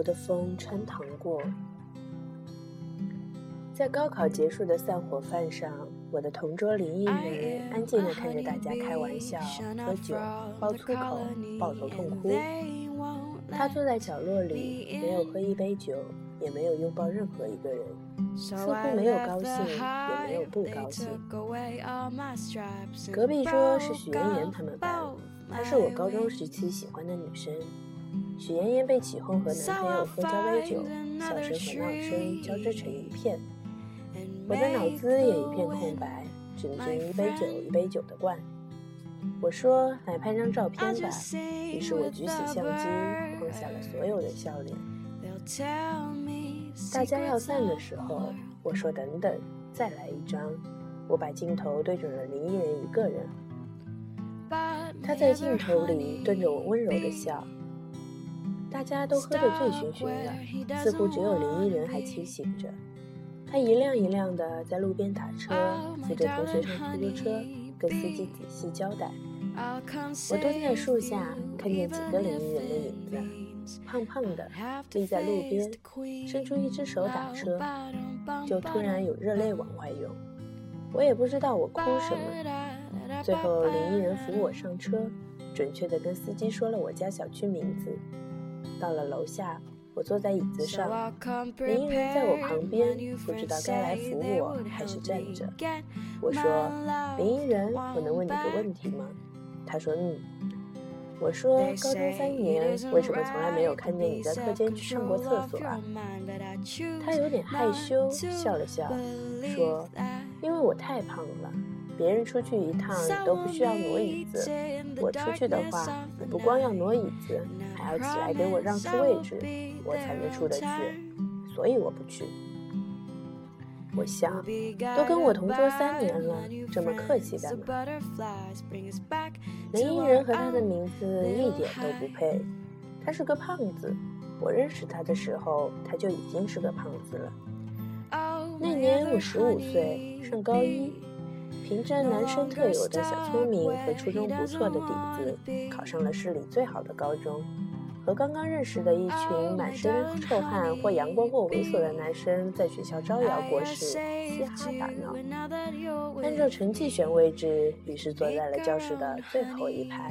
柔的风穿堂过。在高考结束的散伙饭上，我的同桌林依人安静地看着大家开玩笑、喝酒、爆粗口、抱头痛哭。他坐在角落里，没有喝一杯酒，也没有拥抱任何一个人，似乎没有高兴，也没有不高兴。隔壁桌是许妍妍他们班，她是我高中时期喜欢的女生。许妍妍被起哄和男朋友喝交杯酒，笑声和闹声交织成一片，我的脑子也一片空白，只能一杯酒一杯酒的灌。我说：“来拍张照片吧。”于是我举起相机，框下了所有的笑脸。大家要散的时候，我说：“等等，再来一张。”我把镜头对准了林依人一个人，她在镜头里对着我温柔的笑。大家都喝得醉醺醺的，似乎只有林依人还清醒着。他一辆一辆的在路边打车，扶着同学上出租车，跟司机仔细交代。我蹲在树下，看见几个林依人的影子，胖胖的立在路边，伸出一只手打车，就突然有热泪往外涌。我也不知道我哭什么。最后林依人扶我上车，准确的跟司机说了我家小区名字。到了楼下，我坐在椅子上，林依人在我旁边，不知道该来扶我还是站着。我说：“林依人，我能问你个问题吗？”他说：“嗯。”我说：“高中三年，为什么从来没有看见你在课间去上过厕所啊？”他有点害羞，笑了笑，说：“因为我太胖了，别人出去一趟都不需要挪椅子，我出去的话，不光要挪椅子，还要起来给我让出位置，我才能出得去，所以我不去。”我想，都跟我同桌三年了，这么客气干嘛？林依人和他的名字一点都不配。他是个胖子，我认识他的时候，他就已经是个胖子了。那年我十五岁，上高一，凭着男生特有的小聪明和初中不错的底子，考上了市里最好的高中。和刚刚认识的一群满身臭汗或阳光或猥琐的男生在学校招摇过市、嘻哈打闹。按照成绩选位置，于是坐在了教室的最后一排。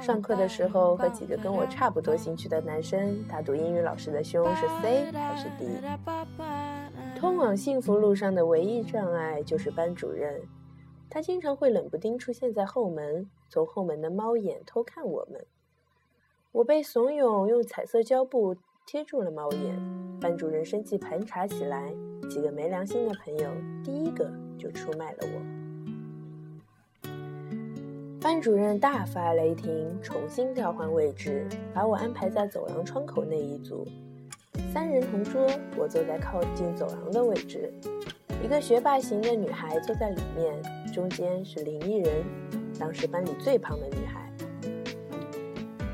上课的时候，和几个跟我差不多兴趣的男生打赌英语老师的胸是 C 还是 D。通往幸福路上的唯一障碍就是班主任，他经常会冷不丁出现在后门，从后门的猫眼偷看我们。我被怂恿用彩色胶布贴住了猫眼，班主任生气盘查起来，几个没良心的朋友第一个就出卖了我。班主任大发雷霆，重新调换位置，把我安排在走廊窗口那一组。三人同桌，我坐在靠近走廊的位置，一个学霸型的女孩坐在里面，中间是林依人，当时班里最胖的女孩。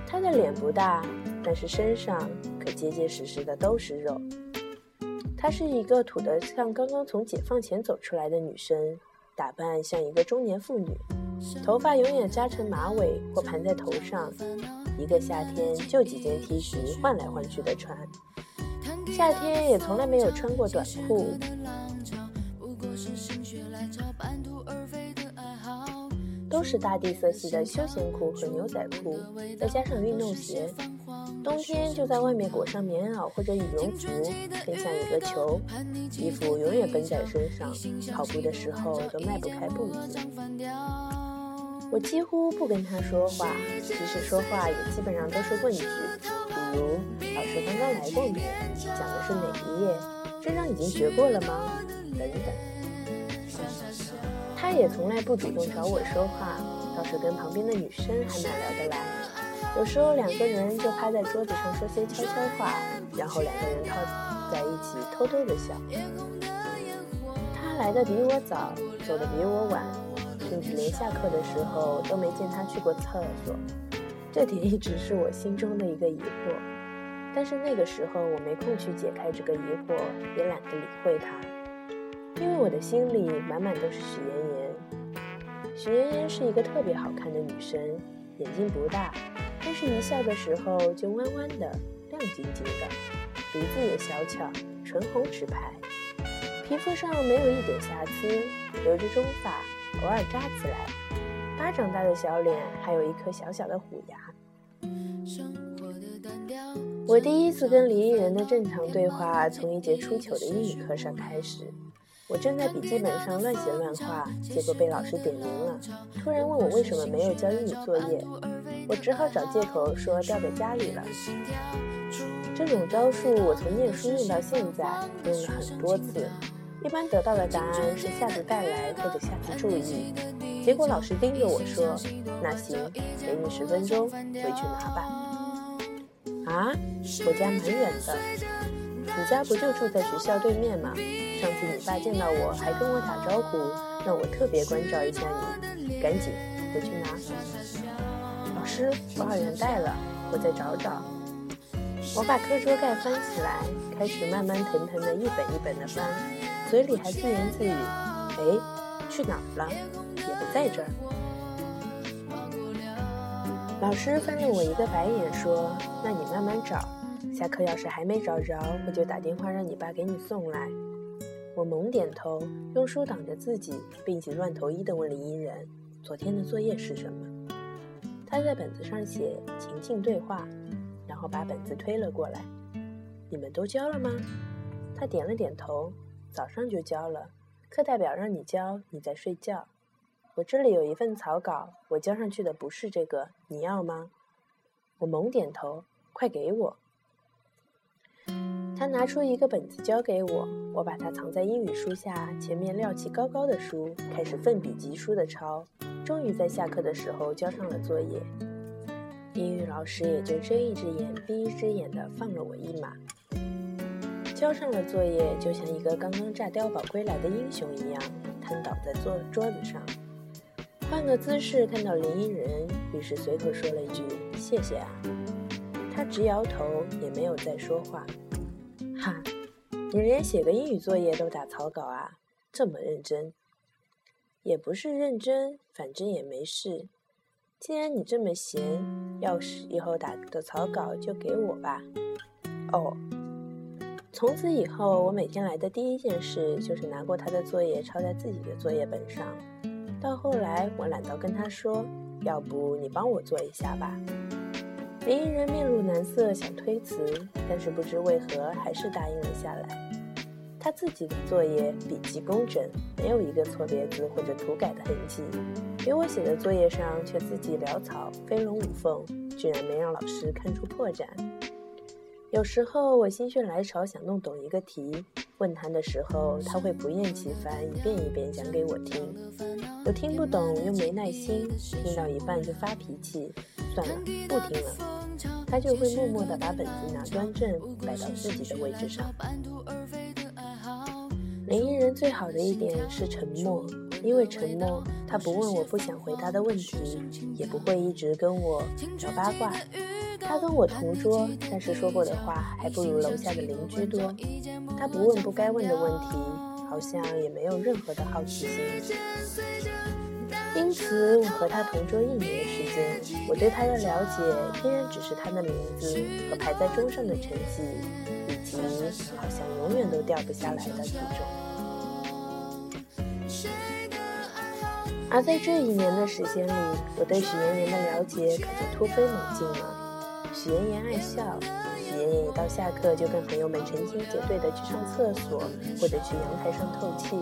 她的脸不大，但是身上可结结实实的都是肉。她是一个土得像刚刚从解放前走出来的女生，打扮像一个中年妇女，头发永远扎成马尾或盘在头上，一个夏天就几件 T 恤换来换去的穿，夏天也从来没有穿过短裤。都是大地色系的休闲裤和牛仔裤，再加上运动鞋。冬天就在外面裹上棉袄或者羽绒服，更像一个球。衣服永远绷在身上，跑步的时候都迈不开步子。我几乎不跟他说话，即使说话也基本上都是问句，如“老师刚刚来过没？讲的是哪一页？这张已经学过了吗？”等等。他也从来不主动找我说话，倒是跟旁边的女生还蛮聊得来。有时候两个人就趴在桌子上说些悄悄话，然后两个人靠在一起偷偷的笑。他来的比我早，走的比我晚，甚至连下课的时候都没见他去过厕所。这点一直是我心中的一个疑惑，但是那个时候我没空去解开这个疑惑，也懒得理会它。因为我的心里满满都是许妍妍。许妍妍是一个特别好看的女生，眼睛不大，但是一笑的时候就弯弯的、亮晶晶的，鼻子也小巧，唇红齿白，皮肤上没有一点瑕疵，留着中发，偶尔扎起来，巴掌大的小脸，还有一颗小小的虎牙。我第一次跟离异人的正常对话，从一节初九的英语课上开始。我正在笔记本上乱写乱画，结果被老师点名了。突然问我为什么没有交英语作业，我只好找借口说掉在家里了。这种招数我从念书用到现在，用了很多次。一般得到的答案是下次再来或者下次注意。结果老师盯着我说：“那行，给你十分钟，回去拿吧。”啊，我家蛮远的。你家不就住在学校对面吗？上次你爸见到我还跟我打招呼，让我特别关照一下你。赶紧回去拿。老师，我二元带了，我再找找。我把课桌盖翻起来，开始慢慢腾腾的一本一本的翻，嘴里还自言自语：“哎，去哪儿了？也不在这儿。”老师翻了我一个白眼，说：“那你慢慢找。”下课要是还没找着，我就打电话让你爸给你送来。我猛点头，用书挡着自己，并且乱投医的问李依人：“昨天的作业是什么？”他在本子上写情境对话，然后把本子推了过来：“你们都交了吗？”他点了点头：“早上就交了。课代表让你交，你在睡觉。我这里有一份草稿，我交上去的不是这个，你要吗？”我猛点头：“快给我。”他拿出一个本子交给我，我把它藏在英语书下，前面撂起高高的书，开始奋笔疾书的抄。终于在下课的时候交上了作业，英语老师也就睁一只眼闭一只眼的放了我一马。交上了作业，就像一个刚刚炸碉堡归来的英雄一样，瘫倒在桌桌子上。换个姿势看到林依人，于是随口说了一句：“谢谢啊。”他直摇头，也没有再说话。哈，你连写个英语作业都打草稿啊？这么认真？也不是认真，反正也没事。既然你这么闲，要是以后打的草稿就给我吧。哦。从此以后，我每天来的第一件事就是拿过他的作业抄在自己的作业本上。到后来，我懒到跟他说：“要不你帮我做一下吧。”林依人面露难色，想推辞，但是不知为何还是答应了下来。他自己的作业笔迹工整，没有一个错别字或者涂改的痕迹，给我写的作业上却字迹潦草，飞龙无凤，居然没让老师看出破绽。有时候我心血来潮想弄懂一个题，问他的时候，他会不厌其烦一遍一遍讲给我听，我听不懂又没耐心，听到一半就发脾气，算了，不听了。他就会默默地把本子拿端正，摆到自己的位置上。林依人最好的一点是沉默，因为沉默，他不问我不想回答的问题，也不会一直跟我聊八卦。他跟我同桌，但是说过的话还不如楼下的邻居多。他不问不该问的问题，好像也没有任何的好奇心。因此，我和他同桌一年时间，我对他的了解依然只是他的名字和排在桌上的成绩，以及好像永远都掉不下来的体重。而在这一年的时间里，我对许妍妍的了解可就突飞猛进了。许妍妍爱笑，许妍妍一到下课就跟朋友们成群结队的去上厕所，或者去阳台上透气。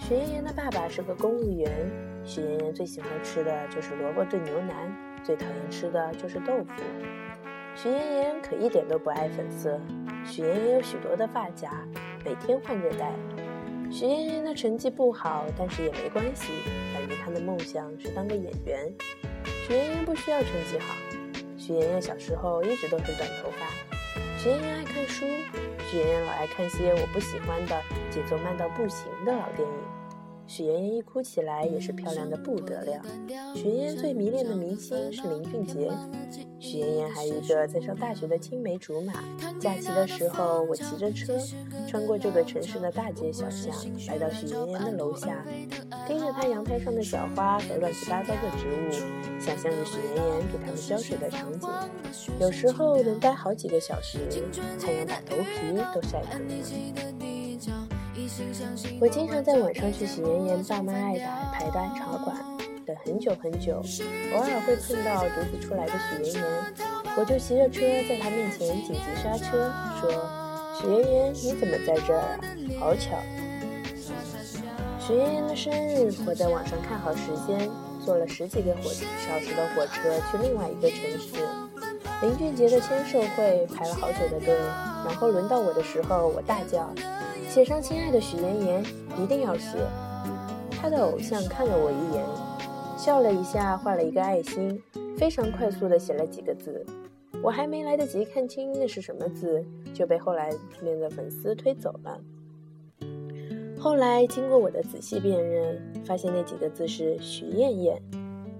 许妍妍的爸爸是个公务员，许妍妍最喜欢吃的就是萝卜炖牛腩，最讨厌吃的就是豆腐。许妍妍可一点都不爱粉色。许妍妍有许多的发夹，每天换着戴。许妍妍的成绩不好，但是也没关系，反正她的梦想是当个演员。许妍妍不需要成绩好。许妍妍小时候一直都是短头发。许妍妍爱看书，许妍妍老爱看些我不喜欢的、节奏慢到不行的老电影。许妍妍一哭起来也是漂亮的不得了。许妍妍最迷恋的明星是林俊杰。许妍妍还有一个在上大学的青梅竹马。假期的时候，我骑着车穿过这个城市的大街小巷，来到许妍妍的楼下，盯着她阳台上的小花和乱七八糟的植物，想象着许妍妍给他们浇水的场景。有时候能待好几个小时，太阳把头皮都晒疼了。我经常在晚上去许妍妍爸妈爱打排的茶馆，等很久很久，偶尔会碰到独自出来的许妍妍，我就骑着车在她面前紧急刹车，说：“许妍妍，你怎么在这儿啊？好巧。”许妍妍的生日，我在网上看好时间，坐了十几个火小时的火车去另外一个城市。林俊杰的签售会排了好久的队，然后轮到我的时候，我大叫：“写上亲爱的许妍妍，一定要写！”他的偶像看了我一眼，笑了一下，画了一个爱心，非常快速的写了几个字。我还没来得及看清那是什么字，就被后来面的粉丝推走了。后来经过我的仔细辨认，发现那几个字是徐艳艳。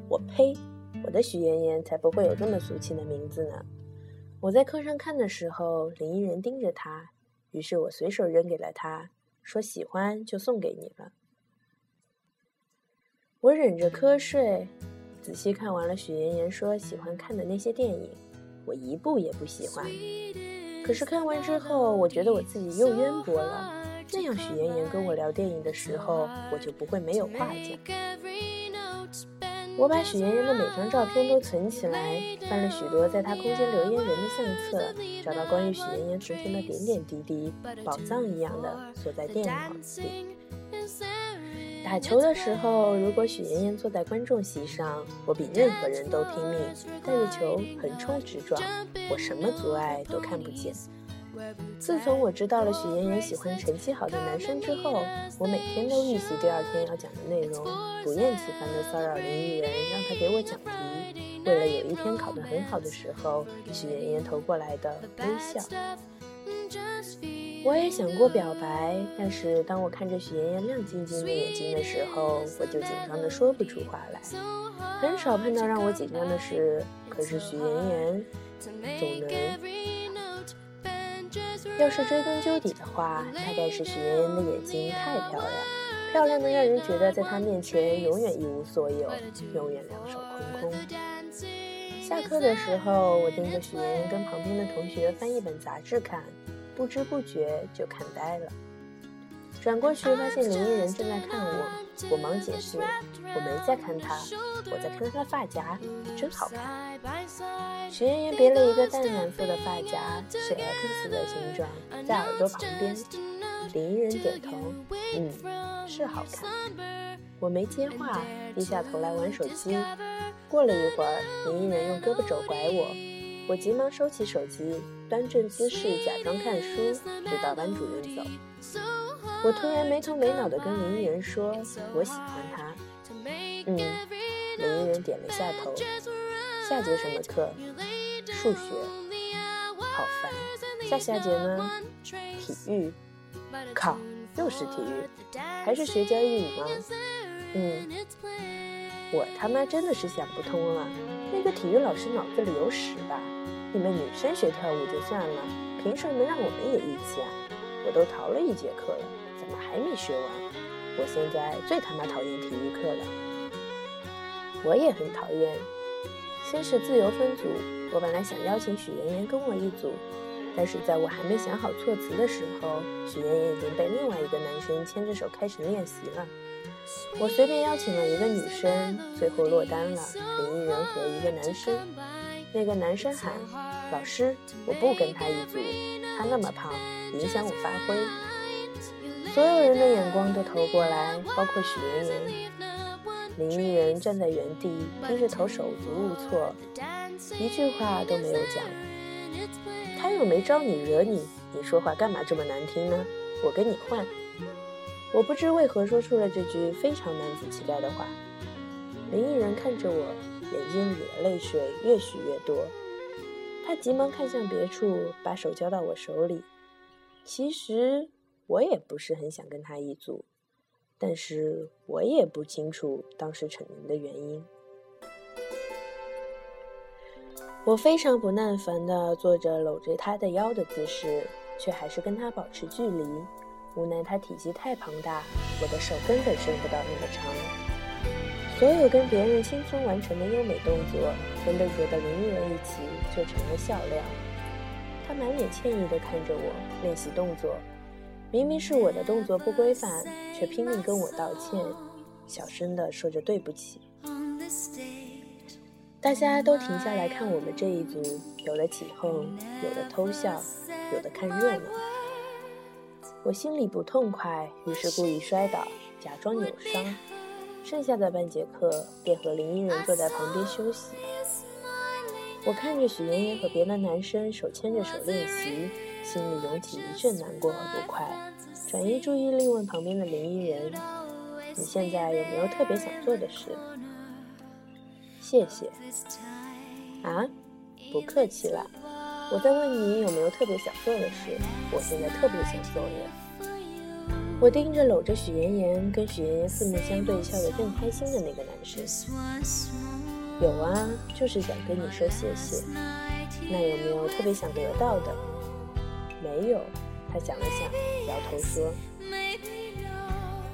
我呸！我的徐艳艳才不会有这么俗气的名字呢。我在课上看的时候，林依人盯着他，于是我随手扔给了他，说喜欢就送给你了。我忍着瞌睡，仔细看完了许妍妍说喜欢看的那些电影，我一部也不喜欢。可是看完之后，我觉得我自己又渊博了。那样，许妍妍跟我聊电影的时候，我就不会没有话讲。我把许妍妍的每张照片都存起来，翻了许多在她空间留言人的相册，找到关于许妍妍从前的点点滴滴，宝藏一样的锁在电脑里。打球的时候，如果许妍妍坐在观众席上，我比任何人都拼命，带着球横冲直撞，我什么阻碍都看不见。自从我知道了许妍妍喜欢成绩好的男生之后，我每天都预习第二天要讲的内容，不厌其烦地骚扰林艺人，让他给我讲题。为了有一天考得很好的时候，许妍妍投过来的微笑。我也想过表白，但是当我看着许妍妍亮晶晶的眼睛的时候，我就紧张的说不出话来。很少碰到让我紧张的事，可是许妍妍总能。要是追根究底的话，大概是许妍妍的眼睛太漂亮，漂亮的让人觉得在她面前永远一无所有，永远两手空空。下课的时候，我盯着许妍妍跟旁边的同学翻一本杂志看，不知不觉就看呆了。转过去发现林依人正在看我。我忙解释，我没在看他，我在看他的发夹，真好看。徐妍妍别了一个淡蓝色的发夹，是 X 的形状，在耳朵旁边。林依人点头，嗯，是好看。我没接话，低下头来玩手机。过了一会儿，林依人用胳膊肘拐我，我急忙收起手机，端正姿势假装看书，直到班主任走。我突然没头没脑地跟林依人说：“我喜欢他。”嗯，林依人点了下头。下节什么课？数学。好烦。下下节呢？体育。靠，又是体育，还是学交谊舞吗？嗯。我他妈真的是想不通了，那个体育老师脑子里有屎吧？你们女生学跳舞就算了，凭什么让我们也一起啊？我都逃了一节课了。怎么还没学完？我现在最他妈讨厌体育课了。我也很讨厌。先是自由分组，我本来想邀请许妍妍跟我一组，但是在我还没想好措辞的时候，许妍妍已经被另外一个男生牵着手开始练习了。我随便邀请了一个女生，最后落单了，林依人和一个男生。那个男生喊：“老师，我不跟他一组，他那么胖，影响我发挥。”所有人的眼光都投过来，包括许妍妍。林依人站在原地，低着头，手足无措，一句话都没有讲。他又没招你惹你，你说话干嘛这么难听呢？我跟你换。我不知为何说出了这句非常男子气概的话。林依人看着我，眼睛里的泪水越许越多。他急忙看向别处，把手交到我手里。其实。我也不是很想跟他一组，但是我也不清楚当时逞能的原因。我非常不耐烦地做着搂着他的腰的姿势，却还是跟他保持距离。无奈他体积太庞大，我的手根本伸不到那么长。所有跟别人轻松完成的优美动作，跟笨拙的林依人一起就成了笑料。他满脸歉意地看着我练习动作，明明是我的动作不规范，却拼命跟我道歉，小声地说着对不起。大家都停下来看我们这一组，有的起哄，有的偷笑，有的看热闹。我心里不痛快，于是故意摔倒，假装扭伤。剩下的半节课，便和林依人坐在旁边休息。我看着许妍妍和别的男生手牵着手练习，心里涌起一阵难过和不快。转移注意力，问旁边的林依人：“你现在有没有特别想做的事？”谢谢。啊，不客气了。我在问你有没有特别想做的事。我现在特别想做人。我盯着搂着许妍妍，跟许妍妍四目相对，笑得正开心的那个男生。有啊，就是想跟你说谢谢。那有没有特别想得到的？没有。他想了想，摇头说：“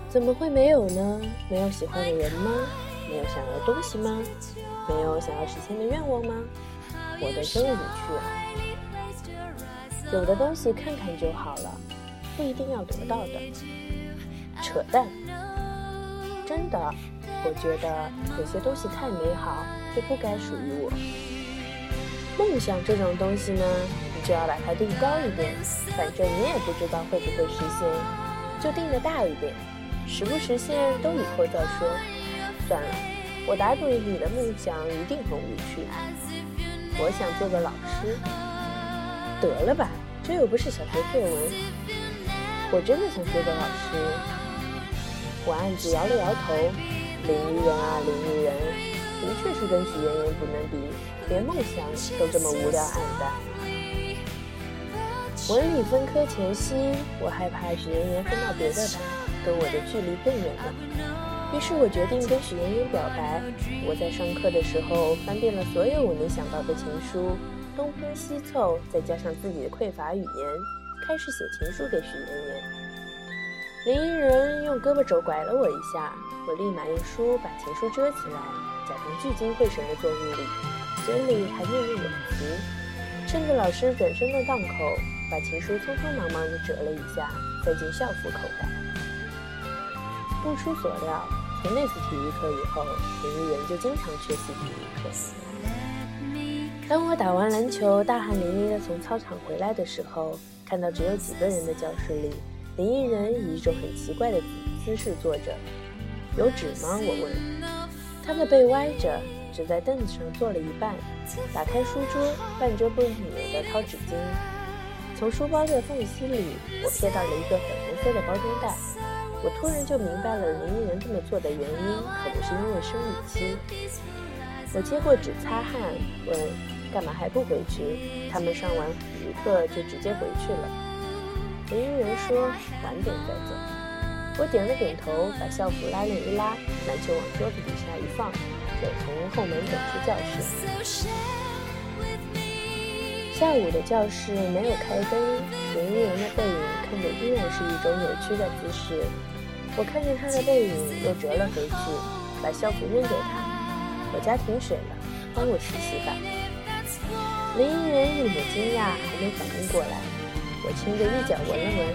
怎么会没有呢？没有喜欢的人吗？”没有想要的东西吗？没有想要实现的愿望吗？我的真无趣啊！有的东西看看就好了，不一定要得到的。扯淡！真的，我觉得有些东西太美好，就不该属于我。梦想这种东西呢，你就要把它定高一点，反正你也不知道会不会实现，就定的大一点，实不实现都以后再说。算了，我打赌你的梦想一定很无趣。我想做个老师。得了吧，这又不是小学作文。我真的想做个老师。我暗自摇了摇头。林依人啊，林依人，的确是跟许妍妍不能比，连梦想都这么无聊暗淡。文理分科前夕，我害怕许妍妍分到别的班，跟我的距离更远了。于是我决定跟许妍妍表白。我在上课的时候翻遍了所有我能想到的情书，东拼西凑，再加上自己的匮乏语言，开始写情书给许妍妍。林依人用胳膊肘拐了我一下，我立马用书把情书遮起来，假装聚精会神地做日历，嘴里还念念有词。趁着老师转身的档口，把情书匆匆忙忙地折了一下，塞进校服口袋。不出所料。从那次体育课以后，林依人就经常缺席体育课。当我打完篮球，大汗淋漓的从操场回来的时候，看到只有几个人的教室里，林依人以一种很奇怪的姿势坐着。有纸吗？我问。他的背歪着，只在凳子上坐了一半，打开书桌，半遮不掩的掏纸巾。从书包的缝隙里，我瞥到了一个粉红色的包装袋。我突然就明白了林依人这么做的原因，可能是因为生理期。我接过纸擦汗，问：“干嘛还不回去？他们上完体育课就直接回去了。”林依人说：“晚点再走。”我点了点头，把校服拉链一拉，篮球往桌子底下一放，就从后门走出教室。下午的教室没有开灯，林依人的背影看着依然是一种扭曲的姿势。我看着他的背影，又折了回去，把校服扔给他。我家停水了，帮我洗洗吧。林依人一脸惊讶，还没反应过来。我牵着衣角闻了闻，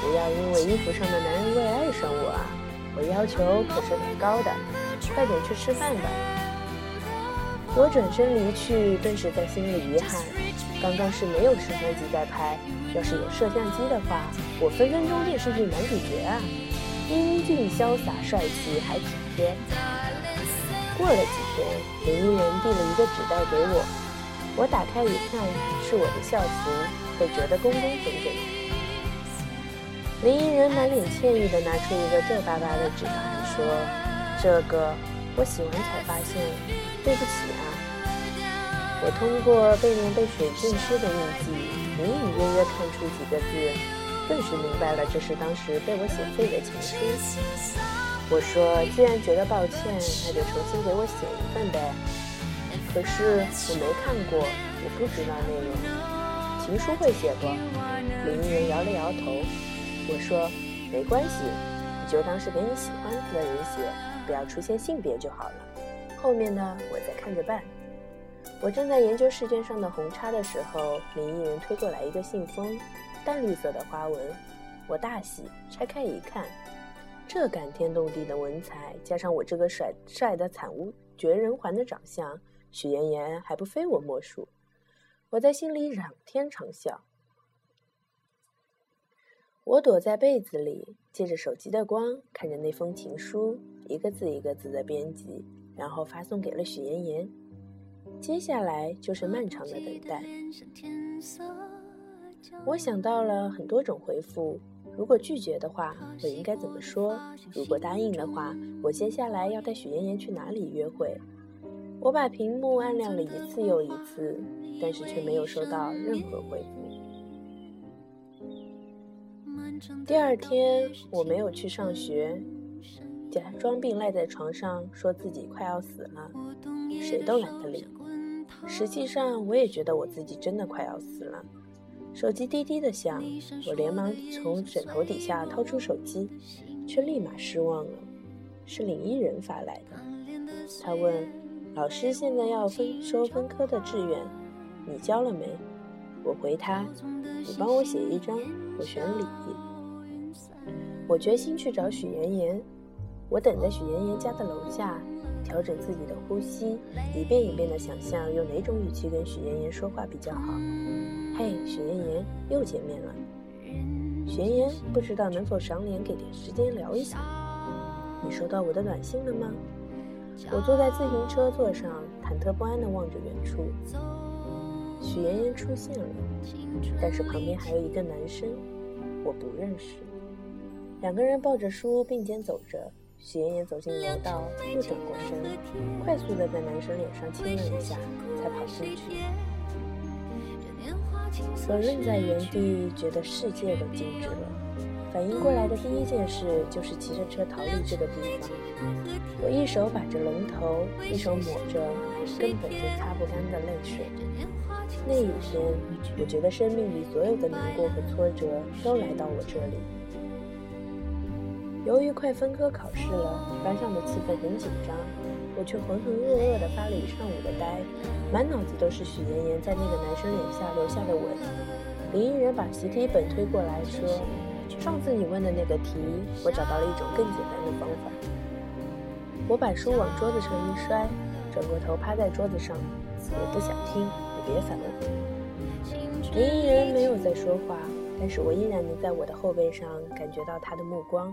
不要因为衣服上的男人味爱上我啊！我要求可是很高的，快点去吃饭吧。我转身离去，顿时在心里遗憾：刚刚是没有摄像机在拍，要是有摄像机的话，我分分钟电视剧男主角啊！英俊潇洒、帅气还体贴。过了几天，林依人递了一个纸袋给我，我打开一看，是我的校服，被折得工工整整。林依人满脸歉意地拿出一个皱巴巴的纸团，说：“这个我洗完才发现，对不起啊。”我通过背面被水浸湿的印记，隐隐约约看出几个字。顿时明白了，这是当时被我写废的情书。我说，既然觉得抱歉，那就重新给我写一份呗。可是我没看过，我不知道内容。情书会写不？林依人摇了摇头。我说：“没关系，你就当是给你喜欢的人写，不要出现性别就好了。后面的我再看着办。”我正在研究试卷上的红叉的时候，林艺人推过来一个信封，淡绿色的花纹。我大喜，拆开一看，这感天动地的文采，加上我这个帅帅的惨无绝人寰的长相，许妍妍还不非我莫属。我在心里仰天长啸。我躲在被子里，借着手机的光，看着那封情书，一个字一个字的编辑，然后发送给了许妍妍。接下来就是漫长的等待。我想到了很多种回复。如果拒绝的话，我应该怎么说？如果答应的话，我接下来要带许妍妍去哪里约会？我把屏幕按亮了一次又一次，但是却没有收到任何回复。第二天，我没有去上学，假装病赖在床上，说自己快要死了，谁都懒得理。实际上，我也觉得我自己真的快要死了。手机滴滴的响，我连忙从枕头底下掏出手机，却立马失望了，是林依人发来的。他问：“老师现在要分收分科的志愿，你交了没？”我回他：“你帮我写一张，我选理。”我决心去找许妍妍。我等在许妍妍家的楼下，调整自己的呼吸，一遍一遍地想象用哪种语气跟许妍妍说话比较好。嘿，许妍妍，又见面了。许妍妍，不知道能否赏脸给点时间聊一下？你收到我的短信了吗？我坐在自行车座上，忐忑不安地望着远处。许妍妍出现了，但是旁边还有一个男生，我不认识。两个人抱着书并肩走着。许妍妍走进楼道，又转过身，快速地在男生脸上亲了一下，才跑进去。我愣在原地，觉得世界都静止了。反应过来的第一件事就是骑着车逃离这个地方。我一手把着龙头，一手抹着根本就擦不干的泪水。那一天，我觉得生命里所有的难过和挫折都来到我这里。由于快分科考试了，班上的气氛很紧张，我却浑浑噩噩地发了一上午的呆，满脑子都是许妍妍在那个男生脸下留下的吻。林依人把习题本推过来说：“上次你问的那个题，我找到了一种更简单的方法。”我把书往桌子上一摔，转过头趴在桌子上：“我不想听，你别烦我。”林依人没有再说话，但是我依然能在我的后背上感觉到他的目光。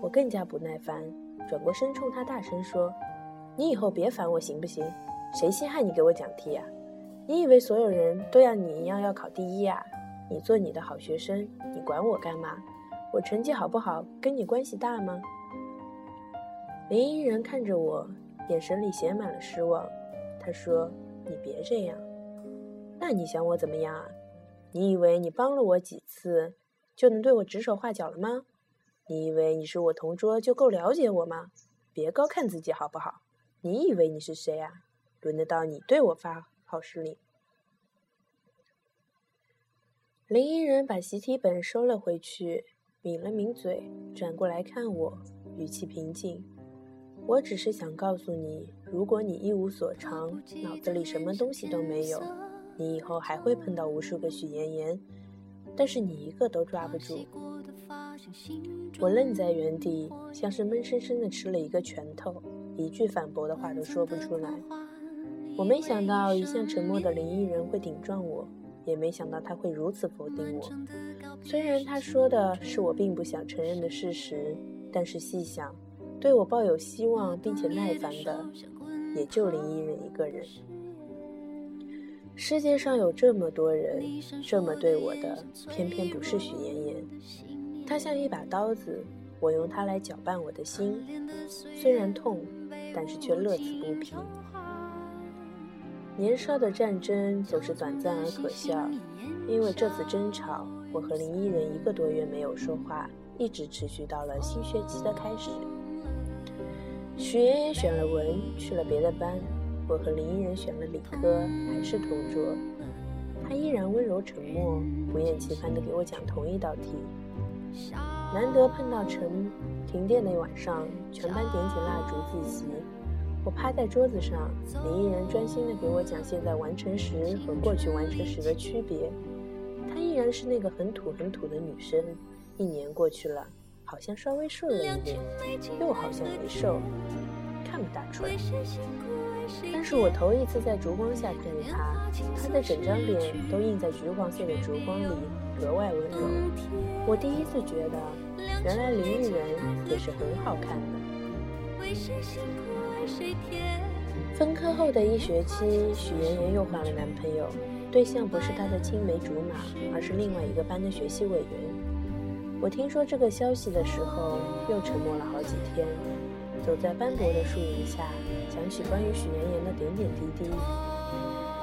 我更加不耐烦，转过身冲他大声说：“你以后别烦我行不行？谁稀罕你给我讲题呀？你以为所有人都像你一样要考第一呀？你做你的好学生，你管我干嘛？我成绩好不好跟你关系大吗？”林依人看着我，眼神里写满了失望。他说：“你别这样。那你想我怎么样啊？你以为你帮了我几次，就能对我指手画脚了吗？”你以为你是我同桌就够了解我吗？别高看自己好不好？你以为你是谁啊？轮得到你对我发号施令？林依人把习题本收了回去，抿了抿嘴，转过来看我，语气平静：“我只是想告诉你，如果你一无所长，脑子里什么东西都没有，你以后还会碰到无数个许妍妍，但是你一个都抓不住。”我愣在原地，像是闷生生的吃了一个拳头，一句反驳的话都说不出来。我没想到一向沉默的林依人会顶撞我，也没想到他会如此否定我。虽然他说的是我并不想承认的事实，但是细想，对我抱有希望并且耐烦的，也就林依人一个人。世界上有这么多人，这么对我的，偏偏不是许妍妍。她像一把刀子，我用它来搅拌我的心，虽然痛，但是却乐此不疲。年少的战争总是短暂而可笑，因为这次争吵，我和林依人一个多月没有说话，一直持续到了新学期的开始。许妍妍选了文，去了别的班，我和林依人选了理科，还是同桌。他依然温柔沉默，不厌其烦地给我讲同一道题。难得碰到晨停电的晚上，全班点起蜡烛自习。我趴在桌子上，林依人专心地给我讲现在完成时和过去完成时的区别。她依然是那个很土很土的女生。一年过去了，好像稍微瘦了一点，又好像没瘦，看不大出来。但是我头一次在烛光下看见他，他的整张脸都映在橘黄色的烛光里，格外温柔。我第一次觉得，原来林依人也是很好看的。分科后的一学期，许妍妍又换了男朋友，对象不是她的青梅竹马，而是另外一个班的学习委员。我听说这个消息的时候，又沉默了好几天。走在斑驳的树荫下，想起关于许妍妍的点点滴滴，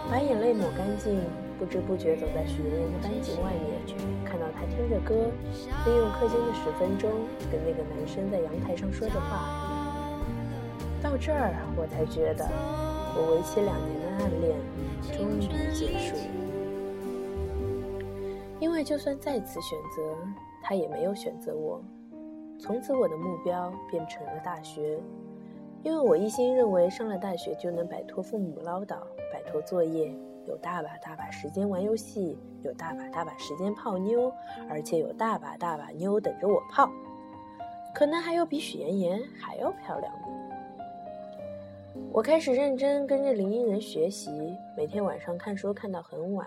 把眼泪抹干净，不知不觉走在许妍妍的班级外面，看到她听着歌，利用课间的十分钟跟那个男生在阳台上说着话。到这儿，我才觉得我为期两年的暗恋终于结束。因为就算再次选择，他也没有选择我。从此，我的目标变成了大学，因为我一心认为上了大学就能摆脱父母唠叨，摆脱作业，有大把大把时间玩游戏，有大把大把时间泡妞，而且有大把大把妞等着我泡，可能还有比许妍妍还要漂亮的。我开始认真跟着林依人学习，每天晚上看书看到很晚。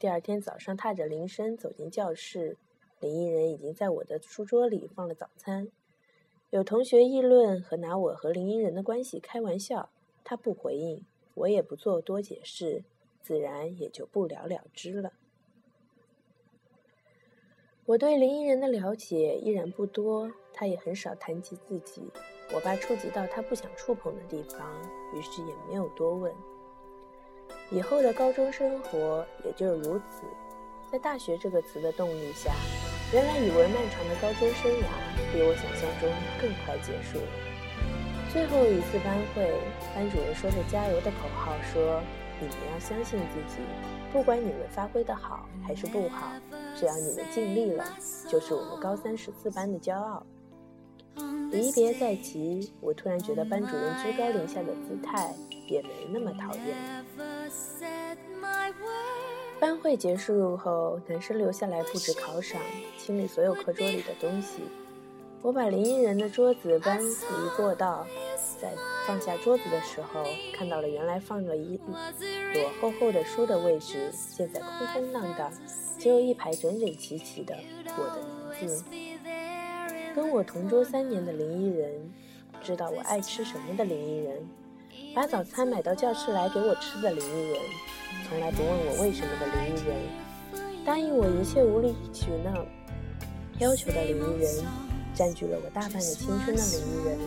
第二天早上踏着铃声走进教室，林依人已经在我的书桌里放了早餐。有同学议论和拿我和林依人的关系开玩笑，他不回应，我也不做多解释，自然也就不了了之了。我对林依人的了解依然不多，他也很少谈及自己。我爸触及到他不想触碰的地方，于是也没有多问。以后的高中生活也就如此，在“大学”这个词的动力下，原来以为漫长的高中生涯比我想象中更快结束。最后一次班会，班主任说着加油的口号说：“你们要相信自己，不管你们发挥的好还是不好，只要你们尽力了，就是我们高三十四班的骄傲。”离别在即，我突然觉得班主任居高临下的姿态也没那么讨厌。班会结束后，男生留下来布置考场，清理所有课桌里的东西。我把林依人的桌子搬离过道，在放下桌子的时候，看到了原来放了一摞厚厚的书的位置，现在空空荡荡，只有一排整整齐齐的我的名字。跟我同桌三年的林依人，知道我爱吃什么的林依人，把早餐买到教室来给我吃的林依人，从来不问我为什么的林依人，答应我一切无理取闹要求的林依人，占据了我大半的青春的林依人，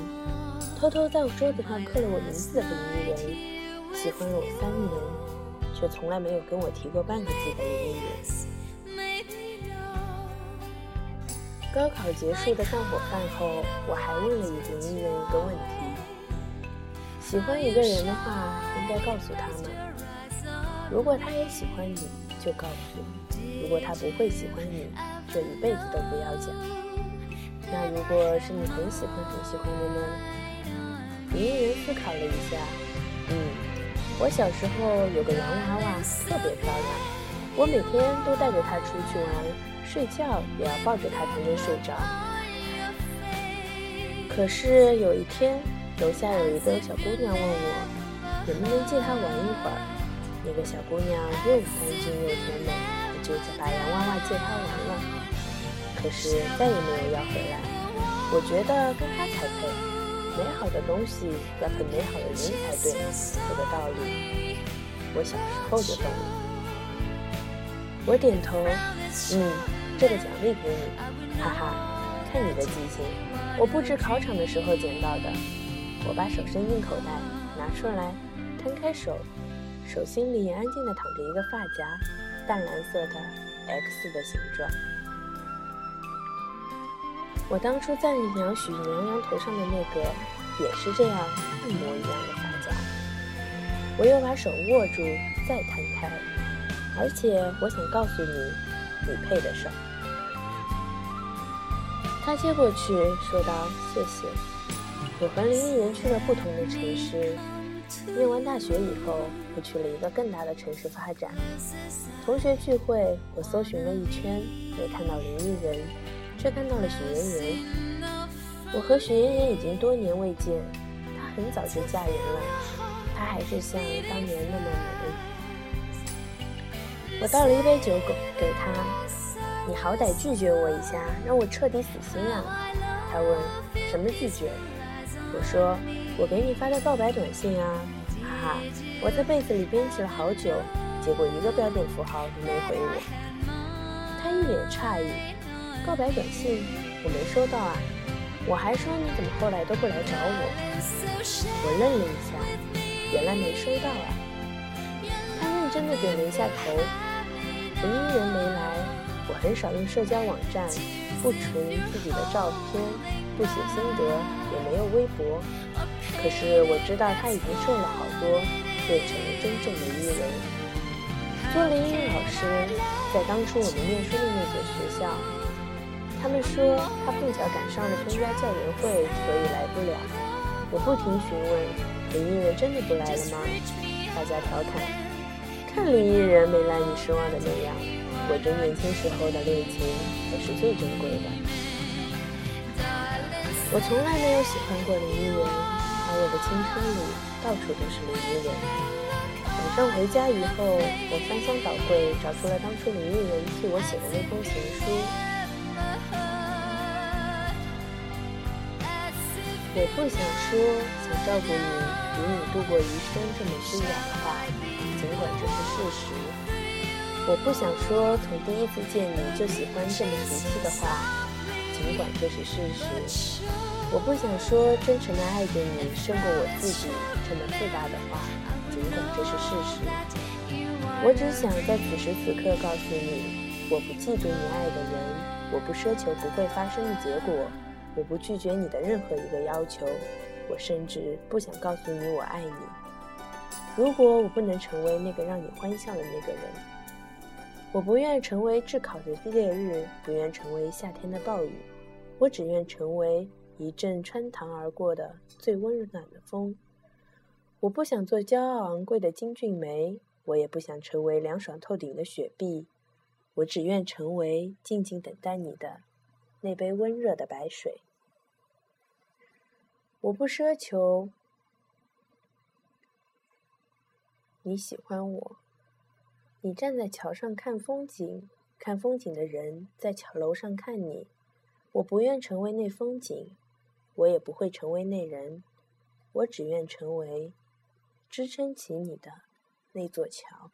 偷偷在我桌子上刻了我名字的林依人，喜欢了我三年，却从来没有跟我提过半个字的林依人。高考结束的散伙饭后，我还问了一林依人一个问题：喜欢一个人的话，应该告诉他吗？如果他也喜欢你，就告诉；如果他不会喜欢你，这一辈子都不要讲。那如果是你很喜欢很喜欢的呢？林依人思考了一下，嗯，我小时候有个洋娃娃，特别漂亮，我每天都带着它出去玩。睡觉也要抱着他才能睡着。可是有一天，楼下有一个小姑娘问我，能不能借她玩一会儿。那个小姑娘又干净又甜美，我就把洋娃娃借她玩了。可是再也没有要回来。我觉得跟她才配，美好的东西要跟美好的人才对，这个道理，我小时候就懂了。我点头，嗯。这个奖励给你，哈哈，看你的记性。我布置考场的时候捡到的。我把手伸进口袋，拿出来，摊开手，手心里安静地躺着一个发夹，淡蓝色的 X 的形状。我当初赞扬许娘娘头上的那个，也是这样一模一样的发夹。我又把手握住，再摊开，而且我想告诉你，你配得上。他接过去，说道：“谢谢。”我和林依人去了不同的城市。念完大学以后，我去了一个更大的城市发展。同学聚会，我搜寻了一圈，没看到林依人，却看到了许妍妍。我和许妍妍已经多年未见，她很早就嫁人了，她还是像当年那么美。我倒了一杯酒给她，你好歹拒绝我一下，让我彻底死心啊！她问：什么拒绝？我说：“我给你发的告白短信啊，哈哈！我在被子里编辑了好久，结果一个标点符号都没回我。”他一脸诧异：“告白短信我没收到啊！我还说你怎么后来都不来找我？”我愣了一下，原来没收到啊！他认真的点了一下头。我依人没来，我很少用社交网站，不存自己的照片。不写心得，也没有微博，可是我知道他已经瘦了好多，变成了真正的艺人。做了英语老师，在当初我们念书的那所学校，他们说他碰巧赶上了参加教研会，所以来不了。我不停询问，林艺人真的不来了吗？大家调侃，看林艺人没来你失望的那样，果真年轻时候的恋情才是最珍贵的。我从来没有喜欢过林依人，而我的青春里到处都是林依人。晚上回家以后，我翻箱倒柜找出了当初林依人替我写的那封情书。我不想说想照顾你，与你度过余生这么虚假的话，尽管这是事实。我不想说从第一次见你就喜欢这么俗气的话。尽管这是事实，我不想说真诚的爱着你胜过我自己这么自大的话。尽管这是事实，我只想在此时此刻告诉你，我不嫉妒你爱的人，我不奢求不会发生的结果，我不拒绝你的任何一个要求，我甚至不想告诉你我爱你。如果我不能成为那个让你欢笑的那个人，我不愿成为炙烤的烈日，不愿成为夏天的暴雨。我只愿成为一阵穿堂而过的最温暖的风。我不想做骄傲昂贵的金骏眉，我也不想成为凉爽透顶的雪碧。我只愿成为静静等待你的那杯温热的白水。我不奢求你喜欢我。你站在桥上看风景，看风景的人在桥楼上看你。我不愿成为那风景，我也不会成为那人，我只愿成为支撑起你的那座桥。